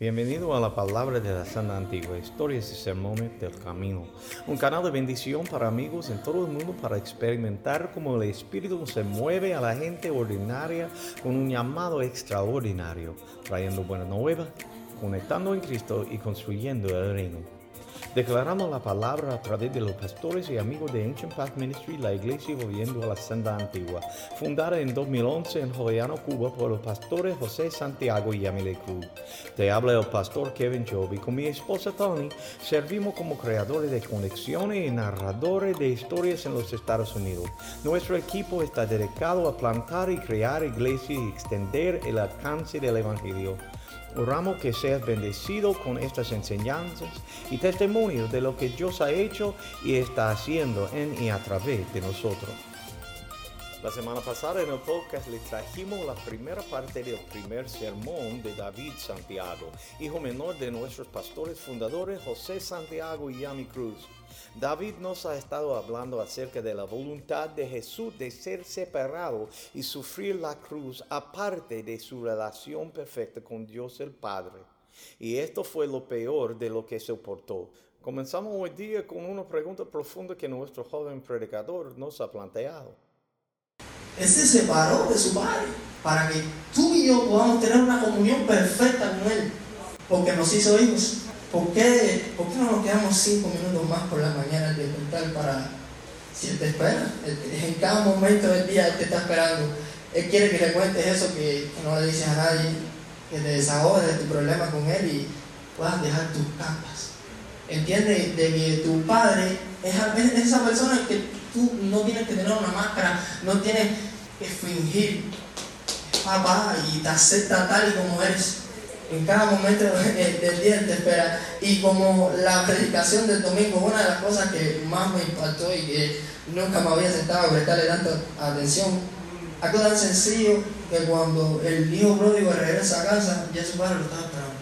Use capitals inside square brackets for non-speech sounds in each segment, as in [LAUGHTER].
Bienvenido a la palabra de la Santa Antigua, historias y sermones del camino. Un canal de bendición para amigos en todo el mundo para experimentar cómo el Espíritu se mueve a la gente ordinaria con un llamado extraordinario, trayendo buena nueva, conectando en Cristo y construyendo el reino. Declaramos la palabra a través de los pastores y amigos de Ancient Path Ministry, la iglesia volviendo a la senda antigua, fundada en 2011 en Joveano, Cuba, por los pastores José Santiago y Yamile Cruz. Te habla el pastor Kevin Job con mi esposa Tony servimos como creadores de conexiones y narradores de historias en los Estados Unidos. Nuestro equipo está dedicado a plantar y crear iglesias y extender el alcance del Evangelio. Oramos que seas bendecido con estas enseñanzas y testimonios de lo que Dios ha hecho y está haciendo en y a través de nosotros. La semana pasada en el podcast le trajimos la primera parte del primer sermón de David Santiago, hijo menor de nuestros pastores fundadores José Santiago y Yami Cruz. David nos ha estado hablando acerca de la voluntad de Jesús de ser separado y sufrir la cruz aparte de su relación perfecta con Dios el Padre. Y esto fue lo peor de lo que soportó. Comenzamos hoy día con una pregunta profunda que nuestro joven predicador nos ha planteado. Él se separó de su padre para que tú y yo podamos tener una comunión perfecta con Él, porque nos hizo hijos. ¿Por qué, ¿Por qué no nos quedamos cinco minutos más por la mañana de contar para si Él te espera? En cada momento del día Él te está esperando. Él quiere que le cuentes eso que, no le dices a nadie, que te desahogues de tu problema con Él y puedas dejar tus capas. Entiende de que tu padre es esa persona que Tú no tienes que tener una máscara, no tienes que fingir. Papá, y te acepta tal y como eres. En cada momento del día te espera. Y como la predicación del domingo, una de las cosas que más me impactó y que nunca me había sentado a prestarle tanta atención, algo tan sencillo que cuando el hijo pródigo regresa a casa, ya su padre lo estaba esperando.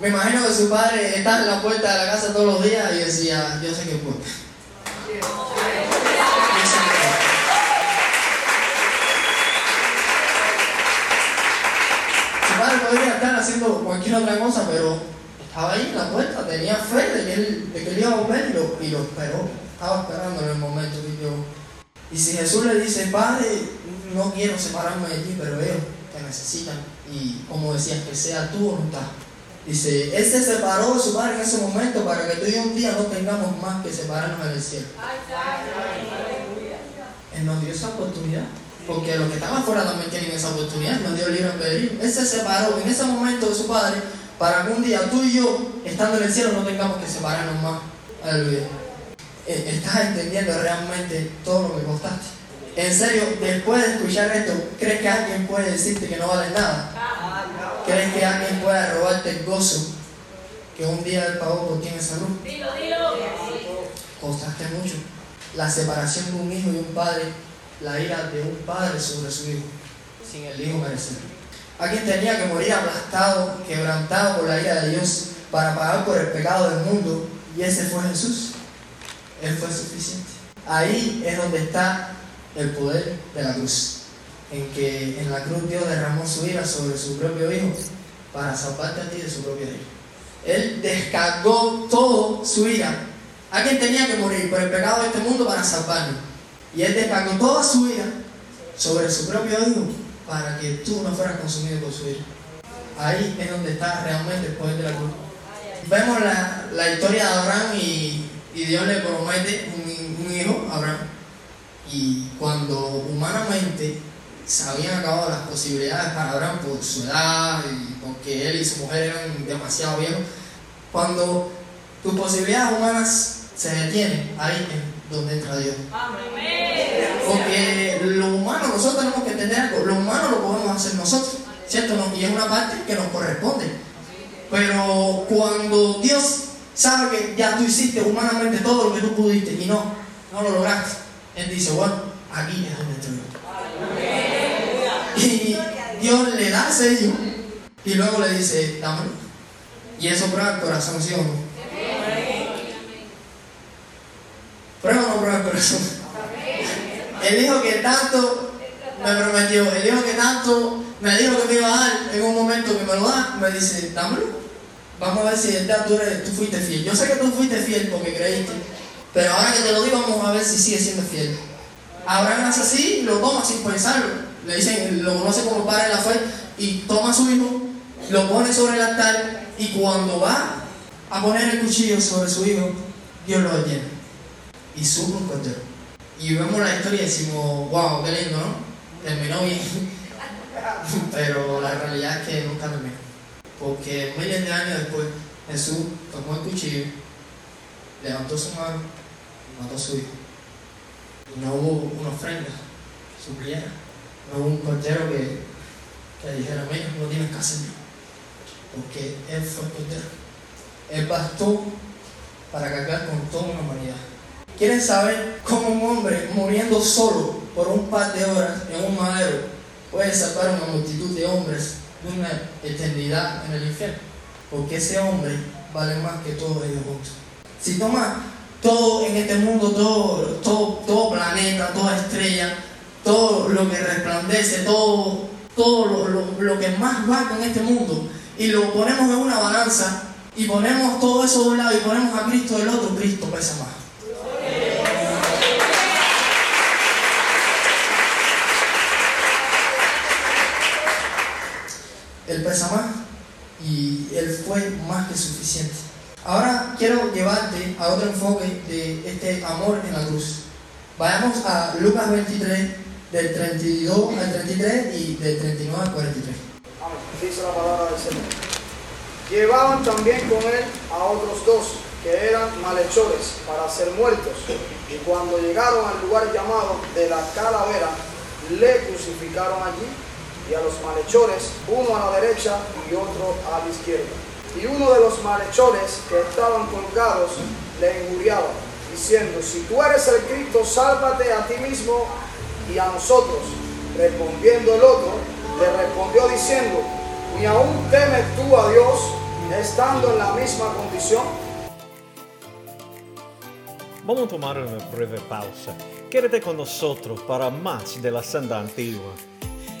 Me imagino que su padre está en la puerta de la casa todos los días y decía, yo sé que puede. Podría estar haciendo cualquier otra cosa, pero estaba ahí en la puerta, tenía fe de que él, de que él iba a volver y lo, y lo esperó. Estaba esperando en el momento que yo. Y si Jesús le dice, Padre, no quiero separarme de ti, pero ellos te necesitan. Y como decías, que sea tu voluntad. Dice, Él se separó de su Padre en ese momento para que tú y yo un día no tengamos más que separarnos del cielo. Él nos dio esa oportunidad. Porque los que estaban fuera también tienen esa oportunidad, nos dio el libre albedrío. Él se separó en ese momento de su padre para que un día tú y yo, estando en el cielo, no tengamos que separarnos más. Aleluya. Eh, ¿Estás entendiendo realmente todo lo que costaste? En serio, después de escuchar esto, ¿crees que alguien puede decirte que no vale nada? ¿Crees que alguien puede robarte el gozo que un día él pagó por ti en esa luz? Dilo, dilo. Costaste mucho. La separación de un hijo y un padre la ira de un padre sobre su hijo, sin el hijo merecer. Alguien tenía que morir aplastado, quebrantado por la ira de Dios para pagar por el pecado del mundo, y ese fue Jesús. Él fue suficiente. Ahí es donde está el poder de la cruz. En que en la cruz Dios derramó su ira sobre su propio hijo para salvarte a ti de su propio hijo. Él descargó todo su ira. Alguien tenía que morir por el pecado de este mundo para salvarnos. Y Él descargó toda su ira sobre su propio hijo para que tú no fueras consumido por su ira. Ahí es donde está realmente el poder de la cruz. Vemos la, la historia de Abraham y, Dios le promete un, un, hijo, Abraham. Y cuando humanamente se habían acabado las posibilidades para Abraham por su edad y porque él y su mujer eran demasiado viejos, cuando tus posibilidades humanas se detienen, ahí donde entra Dios. Porque lo humano, nosotros tenemos que entender algo, lo humano lo podemos hacer nosotros, ¿cierto? Y es una parte que nos corresponde. Pero cuando Dios sabe que ya tú hiciste humanamente todo lo que tú pudiste y no, no lo lograste, Él dice, bueno, aquí es donde estoy Y Dios le da sello y luego le dice, dámelo. Y eso prueba el corazón, ¿sí o no? Prueba o no prueba el El hijo que tanto me prometió, el hijo que tanto me dijo que me iba a dar, en un momento que me lo da, me dice, dámelo. Vamos a ver si verdad tú, fuiste fiel. Yo sé que tú fuiste fiel porque creíste. Pero ahora que te lo digo, vamos a ver si sigue siendo fiel. Abraham hace así, lo toma sin pensarlo. Le dicen, lo conoce como padre de la fe, y toma a su hijo, lo pone sobre el altar, y cuando va a poner el cuchillo sobre su hijo, Dios lo detiene. Y sube un cordero. Y vemos la historia y decimos, wow, qué lindo, ¿no? Terminó bien. [LAUGHS] Pero la realidad es que nunca terminó. Porque miles de años después, Jesús tomó el cuchillo, levantó su mano y mató a su hijo. Y no hubo una ofrenda supliera. No hubo un cordero que, que dijera, mira, no tienes que hacerlo. Porque Él fue el cordero. Él bastó para cargar con toda una humanidad. ¿Quieren saber cómo un hombre muriendo solo por un par de horas en un madero puede salvar a una multitud de hombres de una eternidad en el infierno? Porque ese hombre vale más que todos ellos juntos. Si toma todo en este mundo, todo, todo, todo planeta, toda estrella, todo lo que resplandece, todo, todo lo, lo, lo que más va en este mundo, y lo ponemos en una balanza, y ponemos todo eso de un lado y ponemos a Cristo del otro, Cristo pesa más. Él pesa más y Él fue más que suficiente. Ahora quiero llevarte a otro enfoque de este amor en la cruz. Vayamos a Lucas 23, del 32 al 33 y del 39 al 43. Amén. Dice la palabra del Señor. Llevaban también con él a otros dos que eran malhechores para ser muertos. Y cuando llegaron al lugar llamado de la calavera, le crucificaron allí y a los malhechores, uno a la derecha y otro a la izquierda. Y uno de los malhechores que estaban colgados le injuriaba, diciendo, si tú eres el Cristo, sálvate a ti mismo y a nosotros. Respondiendo el otro, le respondió diciendo, ni aún temes tú a Dios, estando en la misma condición. Vamos a tomar una breve pausa. Quédate con nosotros para más de la senda antigua.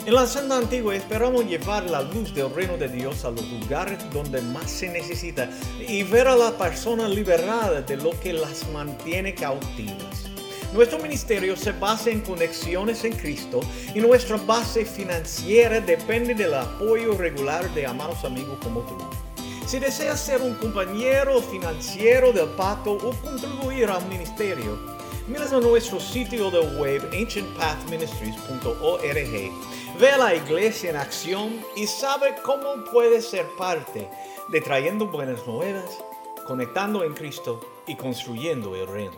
En la senda antigua esperamos llevar la luz del reino de Dios a los lugares donde más se necesita y ver a la persona liberada de lo que las mantiene cautivas. Nuestro ministerio se basa en conexiones en Cristo y nuestra base financiera depende del apoyo regular de amados amigos como tú. Si deseas ser un compañero financiero del pacto o contribuir al ministerio, mira a nuestro sitio de web ancientpathministries.org. Ve a la iglesia en acción y sabe cómo puedes ser parte de trayendo buenas nuevas, conectando en Cristo y construyendo el reino.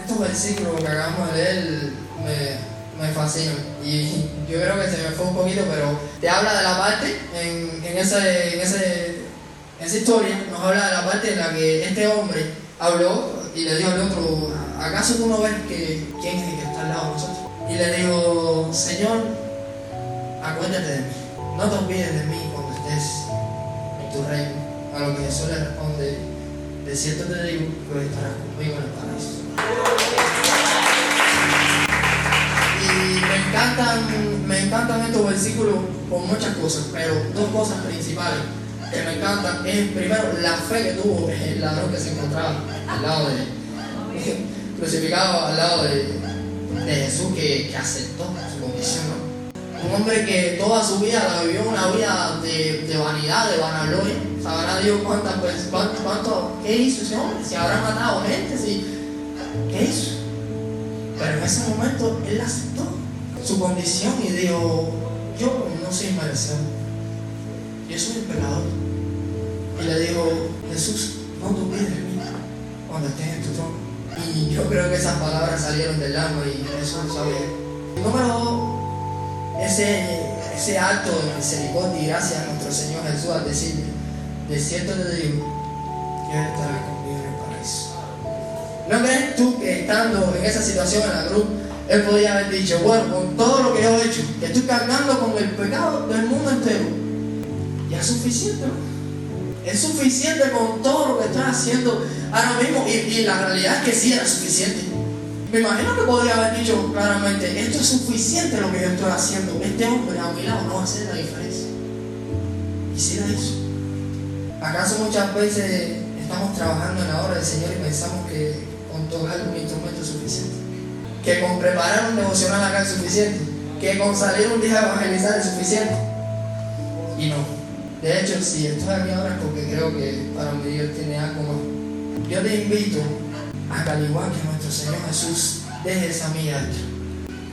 Estos versículos que acabamos de leer me, me fascinan y yo creo que se me fue un poquito, pero te habla de la parte en esa historia, nos habla de la parte en la que este hombre habló y le dijo al otro, ¿acaso tú no ves que quién es el que está al lado de nosotros? Y le dijo, Señor, acuérdate de mí, no te olvides de mí cuando estés en tu reino. A lo que Jesús le responde, de cierto te digo que estarás conmigo en el paraíso. Y me encantan, me encantan estos versículos por muchas cosas, pero dos cosas principales que me encantan es primero la fe que tuvo el ladrón que se encontraba al lado de [LAUGHS] crucificado al lado de, de Jesús que, que aceptó su condición. Un hombre que toda su vida la vivió una vida de, de vanidad, de vanagloria. Sabrá Dios cuántas veces, cuánto, qué hizo ese hombre, si habrá matado gente, si, ¿qué hizo? Pero en ese momento él aceptó su condición y dijo, yo no soy merecedor, yo soy el. Y le dijo, Jesús, no te olvides de mí cuando estés en tu trono. Y yo creo que esas palabras salieron del alma y Jesús lo sabía. Número dos, ese, ese acto de misericordia y gracia a nuestro Señor Jesús al decirle, de cierto te digo, que Él estará conmigo en el paraíso. ¿No crees tú que estando en esa situación en la cruz, Él podía haber dicho, bueno, con todo lo que yo he hecho, que estoy cargando con el pecado del mundo entero, ya es suficiente. Es suficiente con todo lo que estás haciendo ahora mismo y, y la realidad es que sí era suficiente. Me imagino que podría haber dicho claramente, esto es suficiente lo que yo estoy haciendo. Este hombre a mi lado no va a hacer la diferencia. Y si la hizo. ¿Acaso muchas veces estamos trabajando en la obra del Señor y pensamos que con tocar un instrumento es suficiente? Que con preparar un devocional acá es suficiente? ¿Que con salir un día a evangelizar es suficiente? Y no. De hecho, si estoy aquí ahora porque creo que para mí Dios tiene algo más. Yo te invito a que al igual que nuestro Señor Jesús, deje esa milla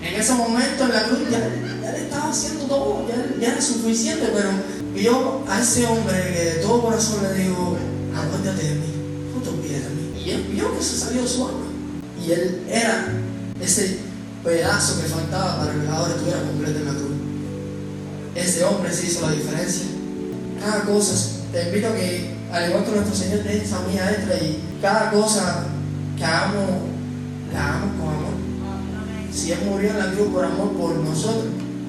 En ese momento en la cruz ya, ya le estaba haciendo todo, ya, era suficiente, pero vio a ese hombre que de todo corazón le dijo, acuérdate de mí, no te olvides de mí. Y él vio que eso salió su alma. Y él era ese pedazo que faltaba para que la obra estuviera completa en la cruz. Ese hombre se hizo la diferencia. Cada cosa, te invito a que, al igual que nuestro Señor, deje esa mía extra y cada cosa que hagamos, la hagamos con amor. Si Él murió en la cruz por amor por nosotros,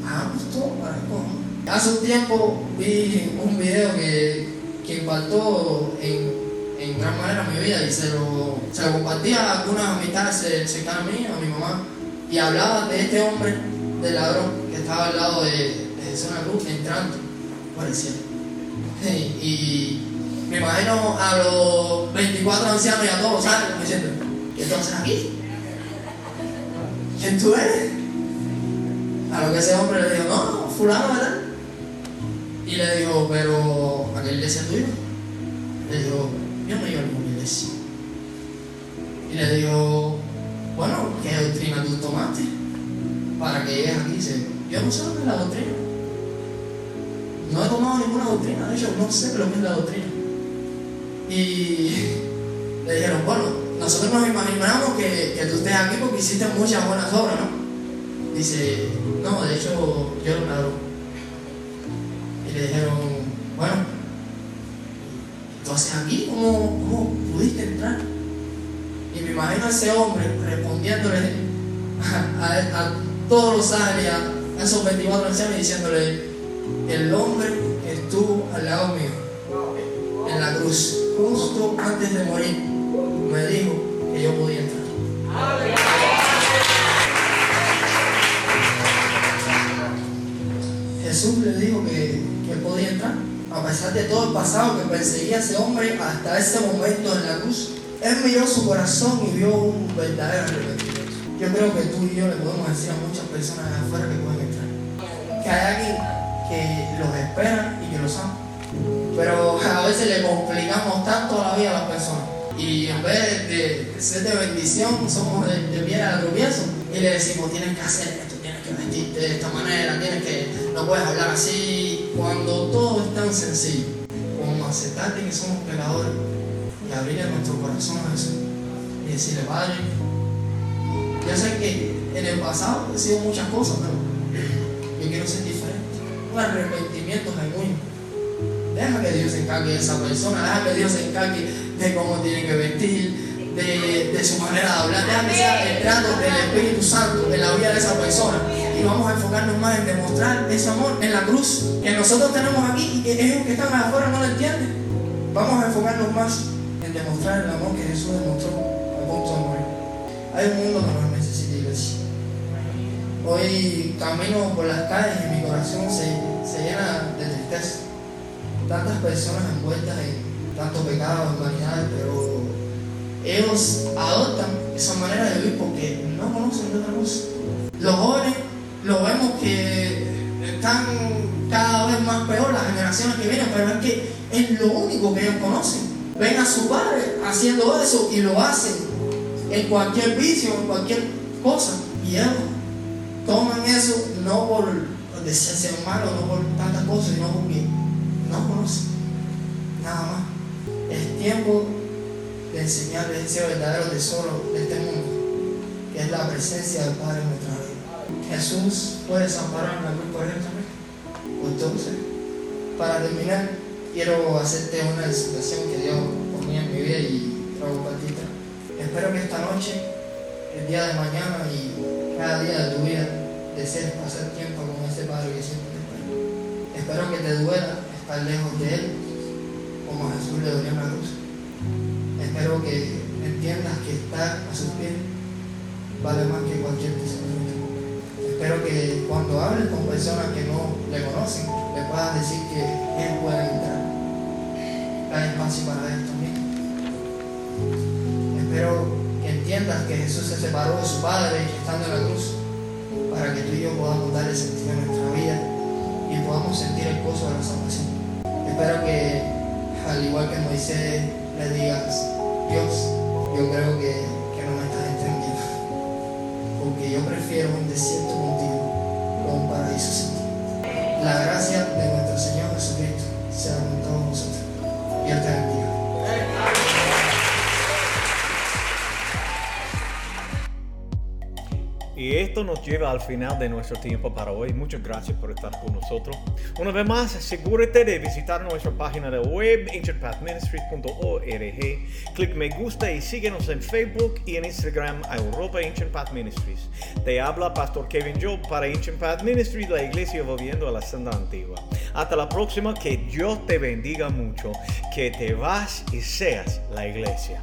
hagamos todo para Él con amor. Hace un tiempo vi un video que, que impactó en, en gran manera mi vida y se lo, se lo compartía a algunas amistades cercanas a mí, a mi mamá, y hablaba de este hombre, del ladrón, que estaba al lado de, de Jesús en la cruz, entrando por el cielo. Y me imagino a los 24 ancianos y a todos los años diciendo, ¿qué tú haces aquí? ¿Quién tú eres? A lo que ese hombre le dijo, no, fulano, ¿verdad? Y le dijo, pero ¿a qué iglesia tuya? Le dijo, yo no iba a ninguna iglesia. Y le dijo, bueno, ¿qué doctrina tú tomaste? Para que llegues aquí. Dice, yo no sé que es la doctrina. No he tomado ninguna doctrina, de hecho, no sé lo que es la doctrina. Y le dijeron, bueno, nosotros nos imaginamos que, que tú estés aquí porque hiciste muchas buenas obras, ¿no? Dice, no, de hecho, yo no me ladrón y le dijeron, bueno, entonces aquí, ¿cómo, cómo pudiste entrar? Y me imagino a ese hombre respondiéndole [LAUGHS] a, a, todos los ángeles, a, esos 24 ancianos, diciéndole, el hombre que estuvo al lado mío, en la cruz, justo antes de morir, me dijo que yo podía entrar. Jesús le dijo que, que podía entrar. A pesar de todo el pasado que perseguía a ese hombre hasta ese momento en la cruz, él miró su corazón y vio un verdadero arrepentimiento. Yo creo que tú y yo le podemos decir a muchas personas de afuera que pueden entrar. Que hay alguien que los espera y que los ama. Pero a veces le complicamos tanto la vida a las personas. Y en vez de ser de bendición, somos de, de piedra de tropiezo. Y le decimos, tienes que hacer esto, tienes que vestirte de esta manera, tienes que, no puedes hablar así. Cuando todo es tan sencillo, como aceptar que somos pecadores y abrir nuestro corazón a Jesús y decirle, Padre, yo sé que en el pasado he sido muchas cosas, pero yo quiero ser diferente. Un arrepentimiento genuino. Deja que Dios se encargue de esa persona, deja que Dios se encargue de cómo tiene que vestir, de, de su manera de hablar, deja que sea el trato del Espíritu Santo en la vida de esa persona. Y vamos a enfocarnos más en demostrar ese amor en la cruz que nosotros tenemos aquí y que ellos que están afuera no lo entienden. Vamos a enfocarnos más en demostrar el amor que Jesús demostró a punto de morir. Hay un mundo que nos. Hoy camino por las calles y mi corazón se, se llena de tristeza. Tantas personas envueltas en tanto pecado, en vanidades, pero ellos adoptan esa manera de vivir porque no conocen de otra cosa. Los jóvenes lo vemos que están cada vez más peor las generaciones que vienen, pero es que es lo único que ellos conocen. Ven a su padre haciendo eso y lo hacen en cualquier vicio, en cualquier cosa. Y ellos toman eso no por desear ser malo, no por tantas cosas, sino porque no conocen nada más. Es tiempo de enseñarles ese verdadero tesoro de este mundo, que es la presencia del Padre en nuestra vida. Jesús puede desamparar la cruz también. Entonces, para terminar, quiero hacerte una exhortación que Dios ponía en mi vida y quiero compartirte. Espero que esta noche, el día de mañana y cada día de tu vida, desees pasar tiempo con ese Padre que siempre te espera. Espero que te duela estar lejos de Él, como Jesús le dolió en la cruz. Espero que entiendas que estar a sus pies vale más que cualquier tesoro. Espero que cuando hables con personas que no le conocen, le puedas decir que Él puede entrar. hay espacio para ellos también. Espero entiendas que Jesús se separó de su Padre estando en la cruz para que tú y yo podamos dar el sentido a nuestra vida y podamos sentir el gozo de la salvación. Espero que, al igual que Moisés, le digas, Dios, yo creo que, que no me estás entendiendo, porque yo prefiero un desierto contigo con un paraíso sin ti. La gracia lleva al final de nuestro tiempo para hoy. Muchas gracias por estar con nosotros. Una vez más, asegúrate de visitar nuestra página de web, ancientpathministries.org. Clic me gusta y síguenos en Facebook y en Instagram a Europa Ancient Path Ministries. Te habla Pastor Kevin Job para Ancient Path Ministries, la iglesia volviendo a la senda antigua. Hasta la próxima, que Dios te bendiga mucho, que te vas y seas la iglesia.